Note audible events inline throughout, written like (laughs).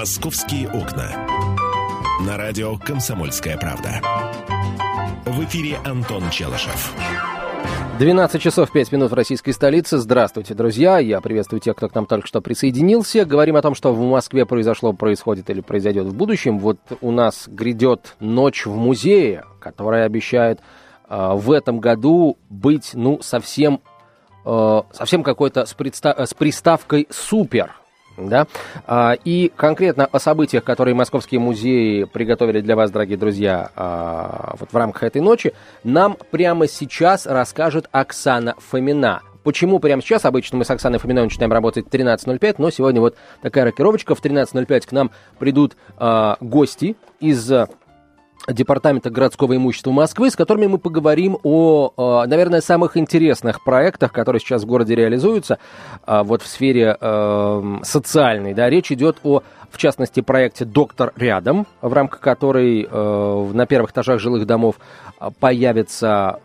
«Московские окна». На радио «Комсомольская правда». В эфире Антон Челышев. 12 часов 5 минут в российской столице. Здравствуйте, друзья. Я приветствую тех, кто к нам только что присоединился. Говорим о том, что в Москве произошло, происходит или произойдет в будущем. Вот у нас грядет ночь в музее, которая обещает э, в этом году быть, ну, совсем, э, совсем какой-то с, предста- с приставкой «супер». Да? А, и конкретно о событиях, которые московские музеи приготовили для вас, дорогие друзья, а, вот в рамках этой ночи, нам прямо сейчас расскажет Оксана Фомина. Почему прямо сейчас? Обычно мы с Оксаной Фоминой начинаем работать в 13.05, но сегодня вот такая рокировочка. В 13.05 к нам придут э, гости из Департамента городского имущества Москвы, с которыми мы поговорим о, наверное, самых интересных проектах, которые сейчас в городе реализуются а, вот в сфере э, социальной. Да. Речь идет о, в частности, проекте «Доктор рядом», в рамках которой на первых этажах жилых домов появятся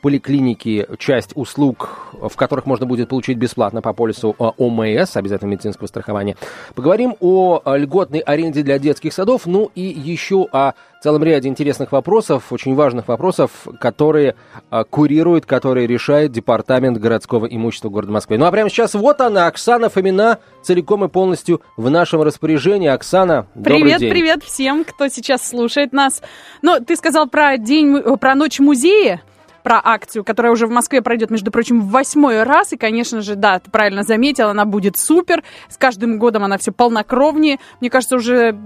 поликлиники, часть услуг, в которых можно будет получить бесплатно по полису ОМС, обязательно медицинского страхования. Поговорим о льготной аренде для детских садов, ну и еще о целом ряде интересных вопросов, очень важных вопросов, которые а, курирует, которые решает Департамент городского имущества города Москвы. Ну а прямо сейчас вот она, Оксана Фомина, целиком и полностью в нашем распоряжении. Оксана, Привет, день. привет всем, кто сейчас слушает нас. Ну, ты сказал про день, про ночь музея про акцию, которая уже в Москве пройдет, между прочим, в восьмой раз. И, конечно же, да, ты правильно заметил, она будет супер. С каждым годом она все полнокровнее. Мне кажется, уже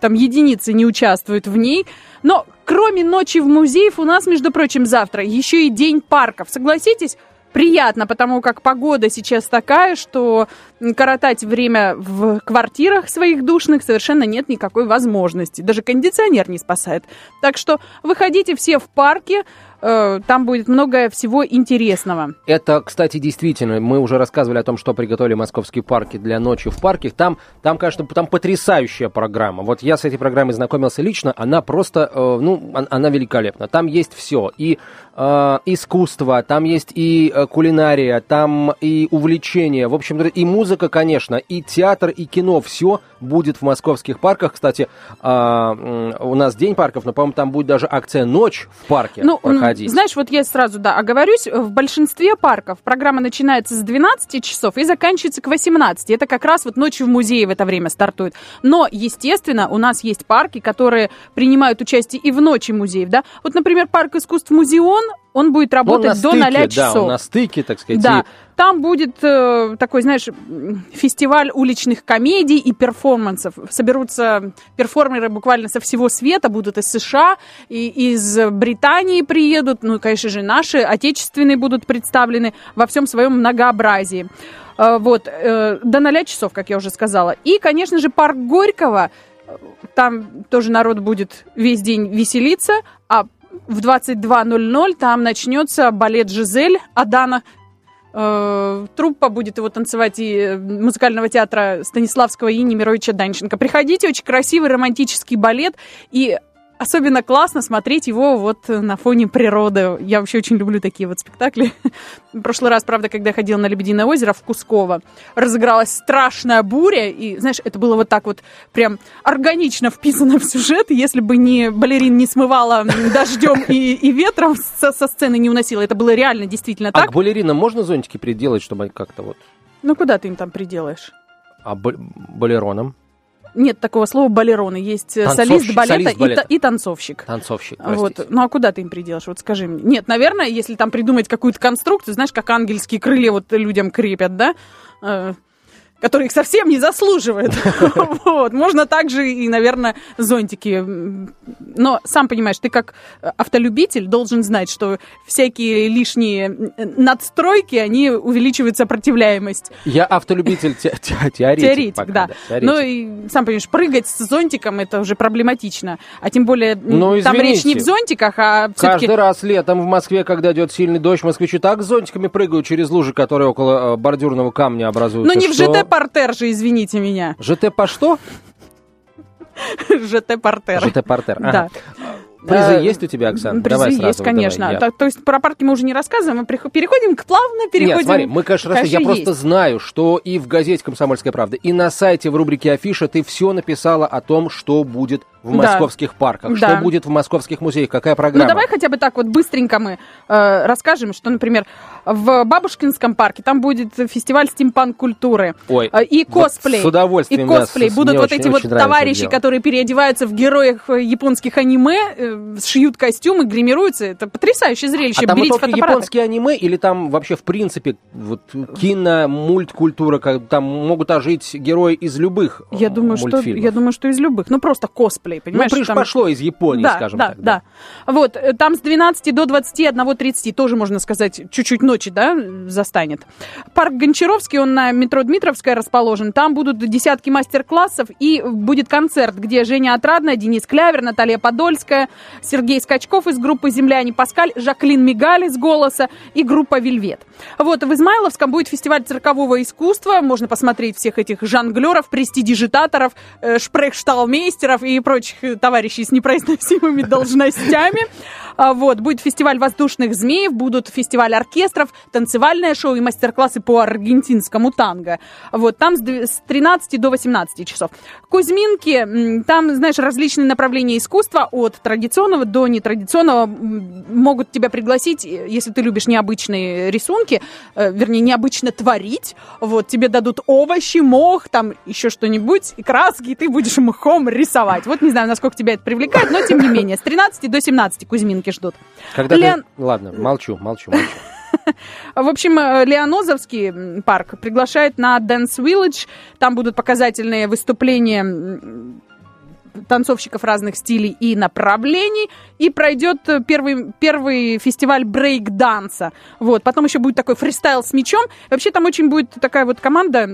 там единицы не участвуют в ней. Но кроме ночи в музеев у нас, между прочим, завтра еще и день парков. Согласитесь? приятно, потому как погода сейчас такая, что коротать время в квартирах своих душных совершенно нет никакой возможности. Даже кондиционер не спасает. Так что выходите все в парке, Э, там будет много всего интересного. Это, кстати, действительно, мы уже рассказывали о том, что приготовили московские парки для ночи в парке. Там, там конечно, там потрясающая программа. Вот я с этой программой знакомился лично, она просто, э, ну, она великолепна. Там есть все. И э, искусство, там есть и э, кулинария, там и увлечение. В общем, и музыка, конечно, и театр, и кино. Все будет в московских парках. Кстати, э, у нас День парков, но, по-моему, там будет даже акция «Ночь в парке» ну, проходить. Знаешь, вот я сразу, да, оговорюсь, в большинстве парков программа начинается с 12 часов и заканчивается к 18. Это как раз вот ночью в музее в это время стартует. Но, естественно, у нас есть парки, которые принимают участие и в ночи музеев, да. Вот, например, парк искусств «Музеон», он будет работать ну, до 0 часов. Да, он на стыке, так сказать. Да, там будет э, такой, знаешь, фестиваль уличных комедий и перформансов. Соберутся перформеры буквально со всего света, будут из США, и из Британии приедут, ну и, конечно же, наши, отечественные будут представлены во всем своем многообразии. Э, вот, э, до 0 часов, как я уже сказала. И, конечно же, парк Горького, там тоже народ будет весь день веселиться, а в 22.00 там начнется балет «Жизель» Адана. Э, труппа будет его танцевать и э, музыкального театра Станиславского и Немировича Данченко. Приходите, очень красивый романтический балет. И особенно классно смотреть его вот на фоне природы. Я вообще очень люблю такие вот спектакли. В прошлый раз, правда, когда я ходила на Лебединое озеро в Кусково, разыгралась страшная буря, и, знаешь, это было вот так вот прям органично вписано в сюжет, если бы не балерин не смывала дождем и, и ветром со, со сцены не уносила. Это было реально действительно так. А к балеринам можно зонтики приделать, чтобы как-то вот... Ну, куда ты им там приделаешь? А балеронам? Нет такого слова балероны. Есть э, солист балета, солист балета. И, и танцовщик. Танцовщик, Вот. Ну а куда ты им приделаешь? Вот скажи мне. Нет, наверное, если там придумать какую-то конструкцию, знаешь, как ангельские крылья вот людям крепят, да? Который их совсем не заслуживает. (laughs) вот. Можно также и, наверное, зонтики. Но, сам понимаешь, ты как автолюбитель должен знать, что всякие лишние надстройки, они увеличивают сопротивляемость. Я автолюбитель те теоретик. Теоретик, пока, да. да теоретик. Ну и, сам понимаешь, прыгать с зонтиком, это уже проблематично. А тем более, ну, там речь не в зонтиках, а все-таки... Каждый раз летом в Москве, когда идет сильный дождь, москвичи так с зонтиками прыгают через лужи, которые около э, бордюрного камня образуются. Ну не в ЖД Портер же, извините меня. ЖТ по что? ЖТ Портер. ЖТ Портер, ага. Да. Призы Э, есть у тебя, Оксана? Призы Давай сразу, есть, давай, конечно. я- То, то есть про парки мы уже не рассказываем, мы переходим к плавно переходим. Нет, смотри, мы, конечно, раз- я просто есть. знаю, что и в газете «Комсомольская правда», и на сайте в рубрике «Афиша» ты все написала о том, что будет в Да. московских парках, Да. что будет в московских музеях, какая Ну, программа. давай хотя бы так вот быстренько мы э, расскажем, что, например, в Бабушкинском парке там будет фестиваль стимпанк-культуры. Ой, Э, и вот косплей. с удовольствием, И да, косплей. с- Будут вот очень- эти вот очень нравится товарищи, которые переодеваются в героев э, японских аниме, э, шьют костюмы, гримируются. Это потрясающее зрелище. А там Берите только фотоаппараты. японские аниме или там вообще в принципе вот кино, мульткультура, как там могут ожить герои из любых э, Я думаю, что, я думаю, что из любых. Ну, просто косплей, ну, понимаешь? приш- там- пошло из Японии, да, скажем да, так. да, Вот, э, там с 12 до 21.30 тоже, можно сказать, чуть-чуть ночи, да, застанет. Парк Гончаровский, он на метро Дмитровская расположен. Там будут десятки мастер-классов и будет концерт, где Женя Отрадная, Денис Клявер, Наталья Подольская, Сергей Скачков из группы «Земляне Паскаль», Жаклин Мигали с «Голоса» и группа «Вельвет». Вот, в Измайловском будет фестиваль циркового искусства. Можно посмотреть всех этих жонглеров, престидижитаторов, э, шпрехшталмейстеров и прочих э, товарищей с непроизносимыми (laughs) должностями. А, Вот, будет фестиваль воздушных змеев, будут фестиваль оркестров, танцевальное шоу и мастер-классы по аргентинскому танго. Вот, там с дв- с 13 до 18 часов. Кузьминки, там, знаешь, различные направления искусства, от традиционного до нетрадиционного, могут тебя пригласить, э, если ты любишь необычные рисунки, э, вернее, необычно творить, вот, тебе дадут овощи, мох, там еще что-нибудь, и краски, и ты будешь мхом рисовать. Вот не знаю, насколько тебя это привлекает, но тем не менее, с 13 до 17 Кузьминки ждут. Когда ты- Лен- Ладно, молчу, молчу, молчу. В общем, э, Леонозовский парк приглашает на Dance Village. Там будут показательные выступления танцовщиков разных стилей и направлений. И пройдет э, первый, первый фестиваль брейк-данса. Вот. Потом еще будет такой фристайл с мячом. Вообще там очень будет такая вот команда,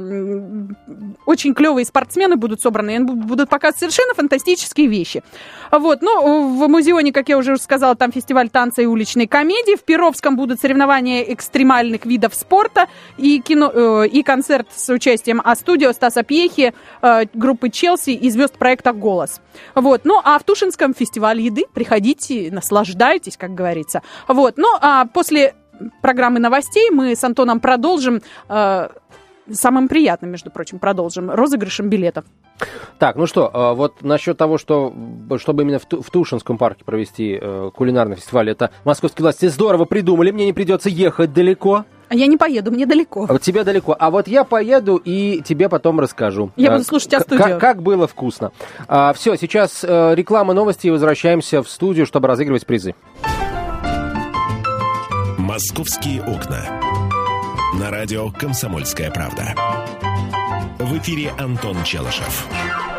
очень клевые спортсмены будут собраны. и будут показывать совершенно фантастические вещи. Вот. Ну, в музеоне, как я уже сказала, там фестиваль танца и уличной комедии. В Перовском будут соревнования экстремальных видов спорта и, кино, э, и концерт с участием А-студио, Стаса Пьехи, э, группы Челси и звезд проекта «Голос». Вот. Ну, а в Тушинском фестиваль еды. Приходите, наслаждайтесь, как говорится. Вот. Ну, а после программы новостей мы с Антоном продолжим э, самым приятным, между прочим, продолжим розыгрышем билетов. Так, ну что, э, вот насчет того, что чтобы именно в Тушинском парке провести э, кулинарный фестиваль, это московские власти здорово придумали, мне не придется ехать далеко. А я не поеду, мне далеко. А вот тебе далеко. А вот я поеду и тебе потом расскажу. Я А, буду слушать тебя к- студию. Как, было вкусно. все, сейчас э, реклама, новости и возвращаемся в студию, чтобы разыгрывать призы. «Московские окна». На радио «Комсомольская правда». В эфире Антон Челышев.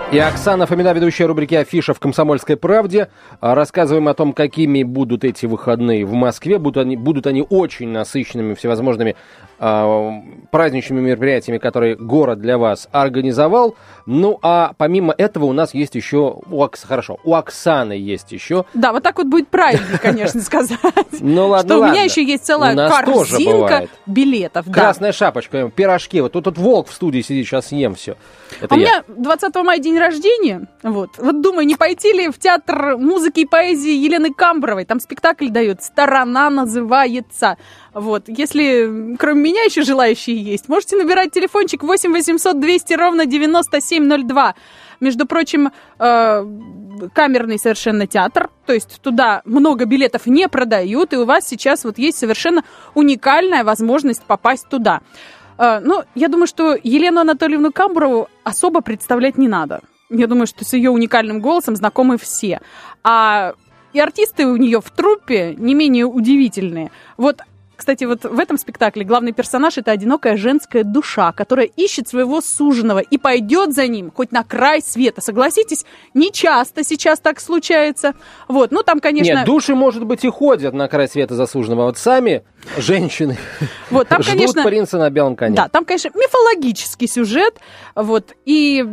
И Оксана Фомина, ведущая рубрики «Афиша» в «Комсомольской правде». А, Рассказываем о том, какими будут эти выходные в Москве. Будут они, будут они очень насыщенными всевозможными а, праздничными мероприятиями, которые город для вас организовал. Ну, а помимо этого у нас есть еще... У Окс... Хорошо, у Оксаны есть еще... Да, вот так вот будет правильно, конечно, сказать. (laughs) Ну ладно, Что у меня еще есть целая корзинка билетов. Красная шапочка, пирожки. Вот тут, волк в студии сидит, сейчас съем все. А у меня 20 мая день рождения. Вот. Вот думаю, не пойти ли в театр музыки и поэзии Елены Камбровой. Там спектакль дают. «Сторона называется». Вот. Если кроме меня еще желающие есть, можете набирать телефончик 8 800 200 ровно 9702. Между прочим, э, камерный совершенно театр, то есть туда много билетов не продают, и у вас сейчас вот есть совершенно уникальная возможность попасть туда. Э, Ну, я думаю, что Елену Анатольевну Камброву особо представлять не надо. Я думаю, что с ее уникальным голосом знакомы все. А и артисты у нее в труппе не менее удивительные. Вот кстати, вот в этом спектакле главный персонаж это одинокая женская душа, которая ищет своего суженого и пойдет за ним хоть на край света. Согласитесь, не часто сейчас так случается. Вот, ну там, конечно... Нет, души, может быть, и ходят на край света заслуженного. Вот сами Женщины Вот, там, ждут конечно, принца на белом коне. Да, там, конечно, мифологический сюжет, вот, и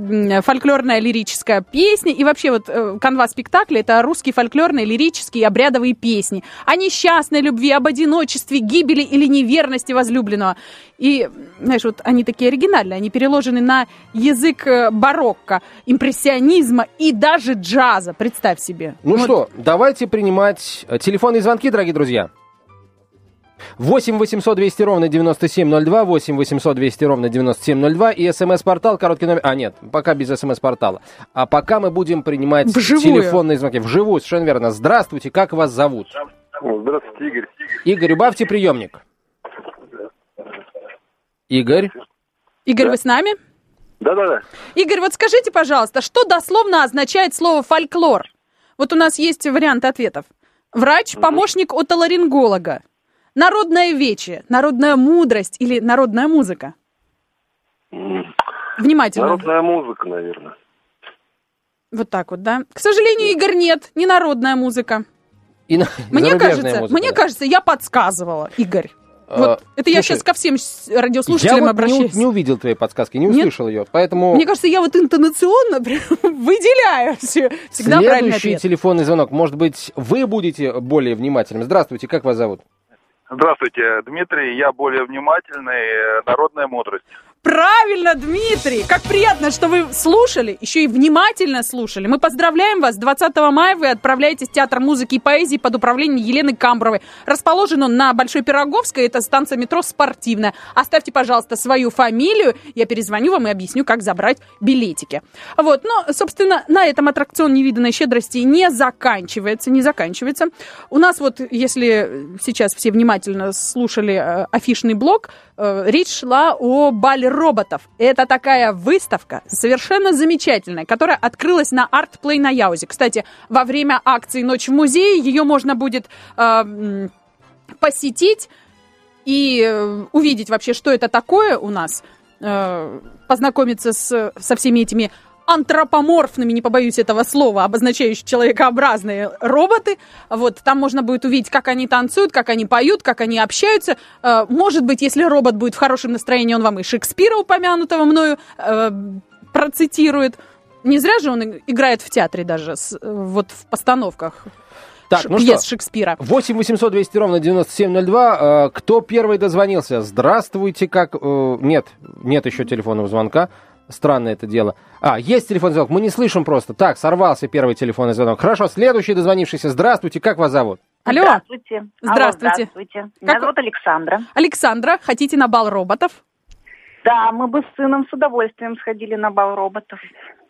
фольклорная лирическая песня, и вообще вот э, канва спектакля — это русские фольклорные лирические обрядовые песни о несчастной любви, об одиночестве, гибели или неверности возлюбленного. И, знаешь, вот они такие оригинальные, они переложены на язык э, барокко, импрессионизма и даже джаза, представь себе. Ну Вот. что, давайте принимать телефонные звонки, дорогие друзья. 8 800 200 ровно 9702, 8 800 200 ровно 9702 и смс-портал, короткий номер... А, нет, пока без смс-портала. А пока мы будем принимать Вживую. телефонные звонки. Вживую, совершенно верно. Здравствуйте, как вас зовут? Здравствуйте, Игорь. Игорь, убавьте приемник. Игорь? Игорь, вы с нами? Да-да-да. Игорь, вот скажите, пожалуйста, что дословно означает слово фольклор? Вот у нас есть варианты ответов. Врач, помощник отоларинголога. Народное вече, народная мудрость или народная музыка? Внимательно. Народная музыка, наверное. Вот так вот, да? К сожалению, Игорь, нет, не народная музыка. И на- Мне кажется, музыка, мне да. кажется, я подсказывала, Игорь. Вот А, это я слушай, сейчас ко всем с- Я радиослушателям вот не, обращаюсь. у- не увидел твоей подсказки, не Нет? услышал ее, поэтому... Мне кажется, я вот интонационно (laughs) выделяю все, всегда Следующий телефонный звонок. Может быть, вы будете более внимательным. Здравствуйте, как вас зовут? Здравствуйте, Дмитрий. Я более внимательный. э, Народная мудрость. Правильно, Дмитрий! Как приятно, что вы слушали, еще и внимательно слушали. Мы поздравляем вас. 20 мая вы отправляетесь в Театр музыки и поэзии под управлением Елены Камбровой. Расположен он на Большой Пироговской, это станция метро «Спортивная». Оставьте, пожалуйста, свою фамилию, я перезвоню вам и объясню, как забрать билетики. Вот, но, собственно, на этом аттракцион невиданной щедрости не заканчивается, не заканчивается. У нас вот, если сейчас все внимательно слушали э, афишный блок, э, речь шла о бале роботов. Это такая выставка совершенно замечательная, которая открылась на Art Play на Яузе. Кстати, во время акции «Ночь в музее» ее можно будет э, посетить и э, увидеть вообще, что это такое у нас, э, познакомиться с, со всеми этими антропоморфными, не побоюсь этого слова, обозначающие человекообразные роботы. Вот, там можно будет увидеть, как они танцуют, как они поют, как они общаются. Э, Может быть, если робот будет в хорошем настроении, он вам и Шекспира, упомянутого мною, э, процитирует. Не зря же он играет в театре даже, э, вот в постановках Так, ш- ну пьес что, Шекспира. 8 800 200 ровно 9702. Э, Кто первый дозвонился? Здравствуйте, как... Нет, нет еще телефонного звонка. Странное это дело. А, есть телефонный звонок, мы не слышим просто. Так, сорвался первый телефонный звонок. Хорошо, следующий дозвонившийся. Здравствуйте, как вас зовут? Алло, Здравствуйте. Алло, Здравствуйте. здравствуйте. Меня Как- зовут Александра. Александра, хотите на бал роботов? Да, мы бы с сыном с удовольствием сходили на бал роботов.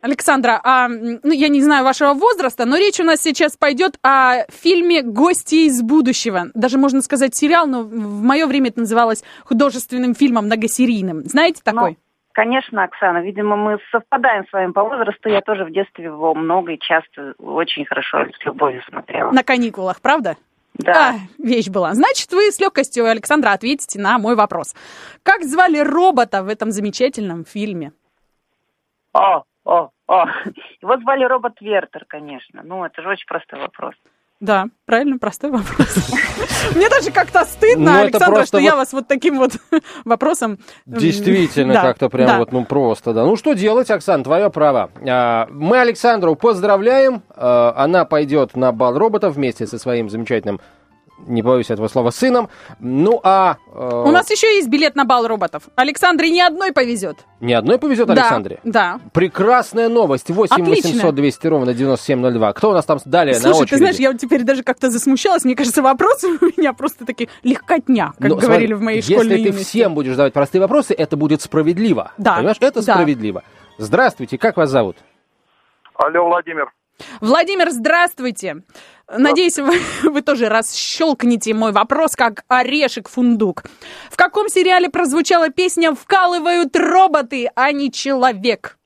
Александра, а, ну, я не знаю вашего возраста, но речь у нас сейчас пойдет о фильме «Гости из будущего». Даже можно сказать сериал, но в мое время это называлось художественным фильмом многосерийным. Знаете такой? Конечно, Оксана, видимо, мы совпадаем с вами по возрасту. Я тоже в детстве его много и часто очень хорошо с любовью смотрела. На каникулах, правда? Да. А, вещь была. Значит, вы с легкостью, Александра, ответите на мой вопрос. Как звали робота в этом замечательном фильме? О, о, о. Его звали робот Вертер, конечно. Ну, это же очень простой вопрос. Да, правильно, простой вопрос. (laughs) Мне даже как-то стыдно, Ну, Александра, что я вас вот таким вот (laughs) вопросом... Действительно, как-то прям вот, ну просто, да. Ну что делать, Оксан, твое право. А, Мы Александру поздравляем. А, Она пойдет на бал роботов вместе со своим замечательным, не боюсь этого слова, сыном. Ну а... э, У нас еще есть билет на бал роботов. Александре ни одной повезет. Ни одной повезет Да, Александре? Да. Прекрасная новость. 8 Отлично. 800 200 ровно 9702. Кто у нас там далее на Слушай, очереди? ты знаешь, я вот теперь даже как-то засмущалась. Мне кажется, вопросы (laughs) у меня просто такие легкотня, как Ну, говорили смотри, в моей если школьной ты юности. всем будешь задавать простые вопросы, это будет справедливо. Да, Понимаешь, это да. справедливо. Здравствуйте, как вас зовут? Алло, Владимир. Владимир, здравствуйте. Надеюсь, вы, (laughs) вы тоже расщелкнете мой вопрос, как орешек фундук. В каком сериале прозвучала песня «Вкалывают роботы, а не человек»?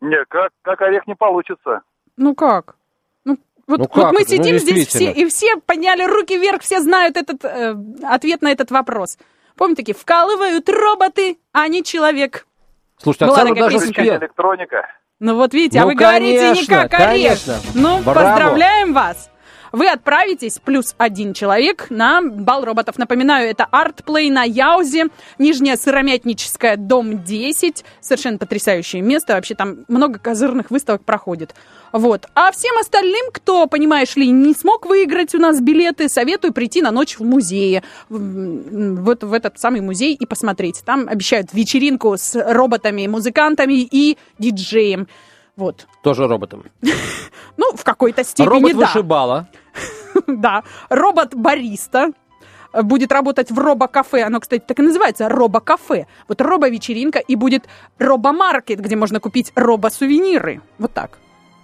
Не, как, как орех не получится. Ну как? Ну, вот, Ну вот как мы это? Ну, сидим здесь все, и все подняли руки вверх, все знают этот э, ответ на этот вопрос. Помните, такие, вкалывают роботы, а не человек. Слушайте, Была Оксана такая даже песенка. Электроника. Ну вот видите, а Ну, вы говорите не конечно, как орех. конечно. Ну, Браво. поздравляем вас. Вы отправитесь, плюс один человек, на бал роботов. Напоминаю, это артплей на Яузе, Нижняя Сыромятническая, дом 10. Совершенно потрясающее место. Вообще там много козырных выставок проходит. Вот. А всем остальным, кто, понимаешь ли, не смог выиграть у нас билеты, советую прийти на ночь в музее. Вот в этот самый музей и посмотреть. Там обещают вечеринку с роботами, музыкантами и диджеем. Вот. Тоже роботом. (laughs) Ну, в какой-то степени, Робот (laughs) да. Робот-бариста будет работать в робо-кафе. Оно, кстати, так и называется робо-кафе. Вот робо-вечеринка и будет робо-маркет, где можно купить робо-сувениры. Вот так.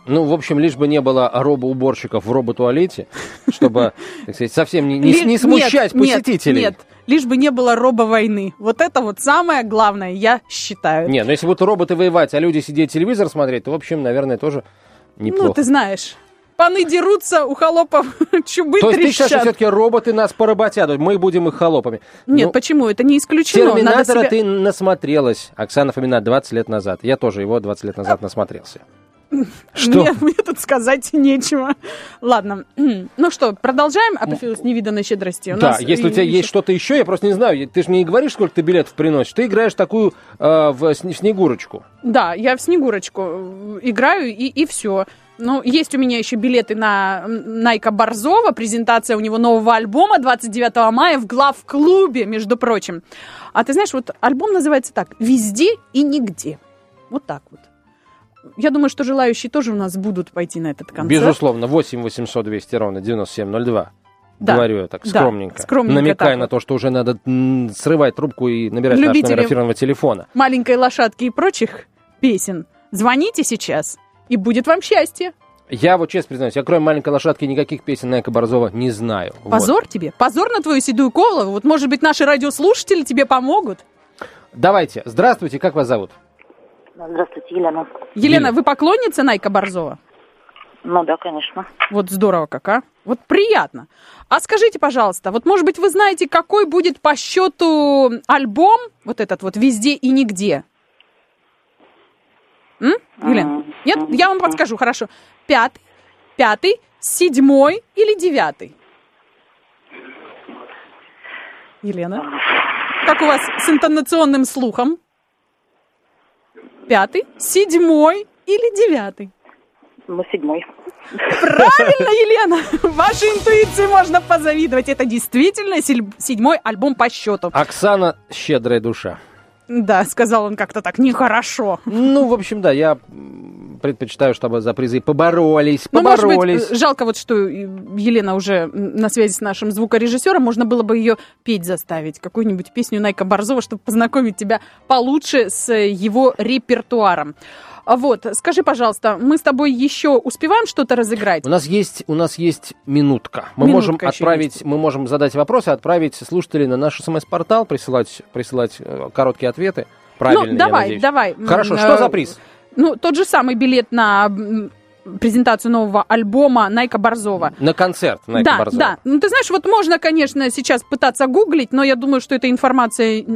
Ну, в общем, лишь бы не было робоуборщиков в робо-туалете, чтобы, (laughs) так сказать, совсем не, не, не смущать нет, нет, посетителей. Нет, лишь бы не было робо-войны. Вот это вот самое главное, я считаю. Не, ну если будут роботы воевать, а люди сидеть телевизор смотреть, то, в общем, наверное, тоже неплохо. ну, ты знаешь, паны дерутся, у холопов (laughs) чубы То есть ты считаешь, что трещат. все-таки роботы нас поработят, мы будем их холопами? Нет, Ну, почему? Это не исключено. Терминатора себя- ты насмотрелась, Оксана Фомина, 20 лет назад. Я тоже его 20 лет назад насмотрелся. Что? Мне, мне тут сказать нечего. Ладно. Ну что, продолжаем апофеоз невиданной щедрости. У да, нас если у тебя еще- есть что-то еще, я просто не знаю, ты же не говоришь, сколько ты билетов приносишь, ты играешь такую э, в сне- Снегурочку. Да, я в Снегурочку э, играю, и, и все. Ну, есть у меня еще билеты на Найка Борзова, презентация у него нового альбома 29 мая в глав-клубе, между прочим. А ты знаешь, вот альбом называется так «Везде и нигде». Вот так вот. Я думаю, что желающие тоже у нас будут пойти на этот концерт. Безусловно, 8 800 200 ровно 9702. Да. Говорю я так Да, скромненько. скромненько намекая так на вот. то, что уже надо срывать трубку и набирать Любители- наш номер эфирного телефона. «Маленькой лошадки» и прочих песен. Звоните сейчас, и будет вам счастье. Я вот честно признаюсь, я кроме маленькой лошадки никаких песен Найка Борзова не знаю. Вот. Позор тебе, позор на твою седую голову. Вот, может быть, наши радиослушатели тебе помогут. Давайте. Здравствуйте, как вас зовут? Здравствуйте, Елена. Елена, вы поклонница Найка Борзова? Ну да, конечно. Вот здорово как, а? Вот приятно. А скажите, пожалуйста, вот, может быть, вы знаете, какой будет по счету альбом, вот этот вот «Везде и нигде»? М? Елена? Нет? Я вам подскажу, хорошо. Пятый, пятый, седьмой или девятый? Елена? Как у вас с интонационным слухом? Пятый, седьмой или девятый? Ну, седьмой. Правильно, (laughs) Елена! Вашей интуиции можно позавидовать. Это действительно седьмой альбом по счету. Оксана «Щедрая душа». Да, сказал он как-то так нехорошо. Ну, в общем, да, я предпочитаю, чтобы за призы поборолись, Ну, может поборолись. быть, жалко вот, что э, Елена уже на связи с нашим звукорежиссером, можно было бы ее петь заставить, какую-нибудь песню Найка Борзова, чтобы познакомить тебя получше с э, его репертуаром. А Вот, скажи, пожалуйста, мы с тобой еще успеваем что-то разыграть? У нас есть, у нас есть минутка. Мы Минутка можем отправить, мы можем задать вопросы, отправить слушателей на наш смс-портал, присылать, присылать э, короткие ответы. Правильно, ну, давай, давай. Хорошо, что э, за приз? Ну, тот же самый билет на презентацию нового альбома Найка Борзова. На концерт Найка да, Борзова. да. Ну, ты знаешь, вот можно, конечно, сейчас пытаться гуглить, но я думаю, что этой информации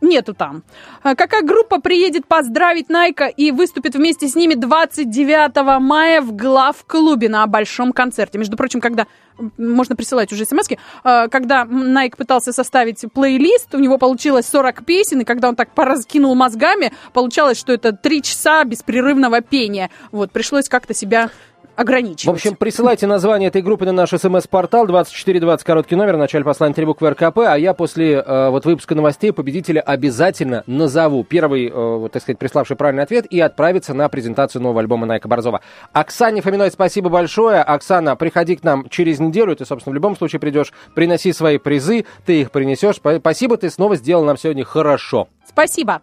нету там. А Какая группа приедет поздравить Найка и выступит вместе с ними 29 мая в глав-клубе на большом концерте? Между прочим, когда можно присылать уже смс когда Найк пытался составить плейлист, у него получилось 40 песен, и когда он так пораскинул мозгами, получалось, что это 3 часа беспрерывного пения. Вот, пришлось как-то себя ограничивать. В общем, присылайте название этой группы на наш смс-портал 2420, короткий номер, в начале послания три буквы РКП, а я после э, вот выпуска новостей победителя обязательно назову. Первый, э, вот, так сказать, приславший правильный ответ и отправиться на презентацию нового альбома Найка Борзова. Оксане Фоминой спасибо большое. Оксана, приходи к нам через неделю, ты, собственно, в любом случае придешь, приноси свои призы, ты их принесешь. Спасибо, ты снова сделал нам сегодня хорошо. Спасибо.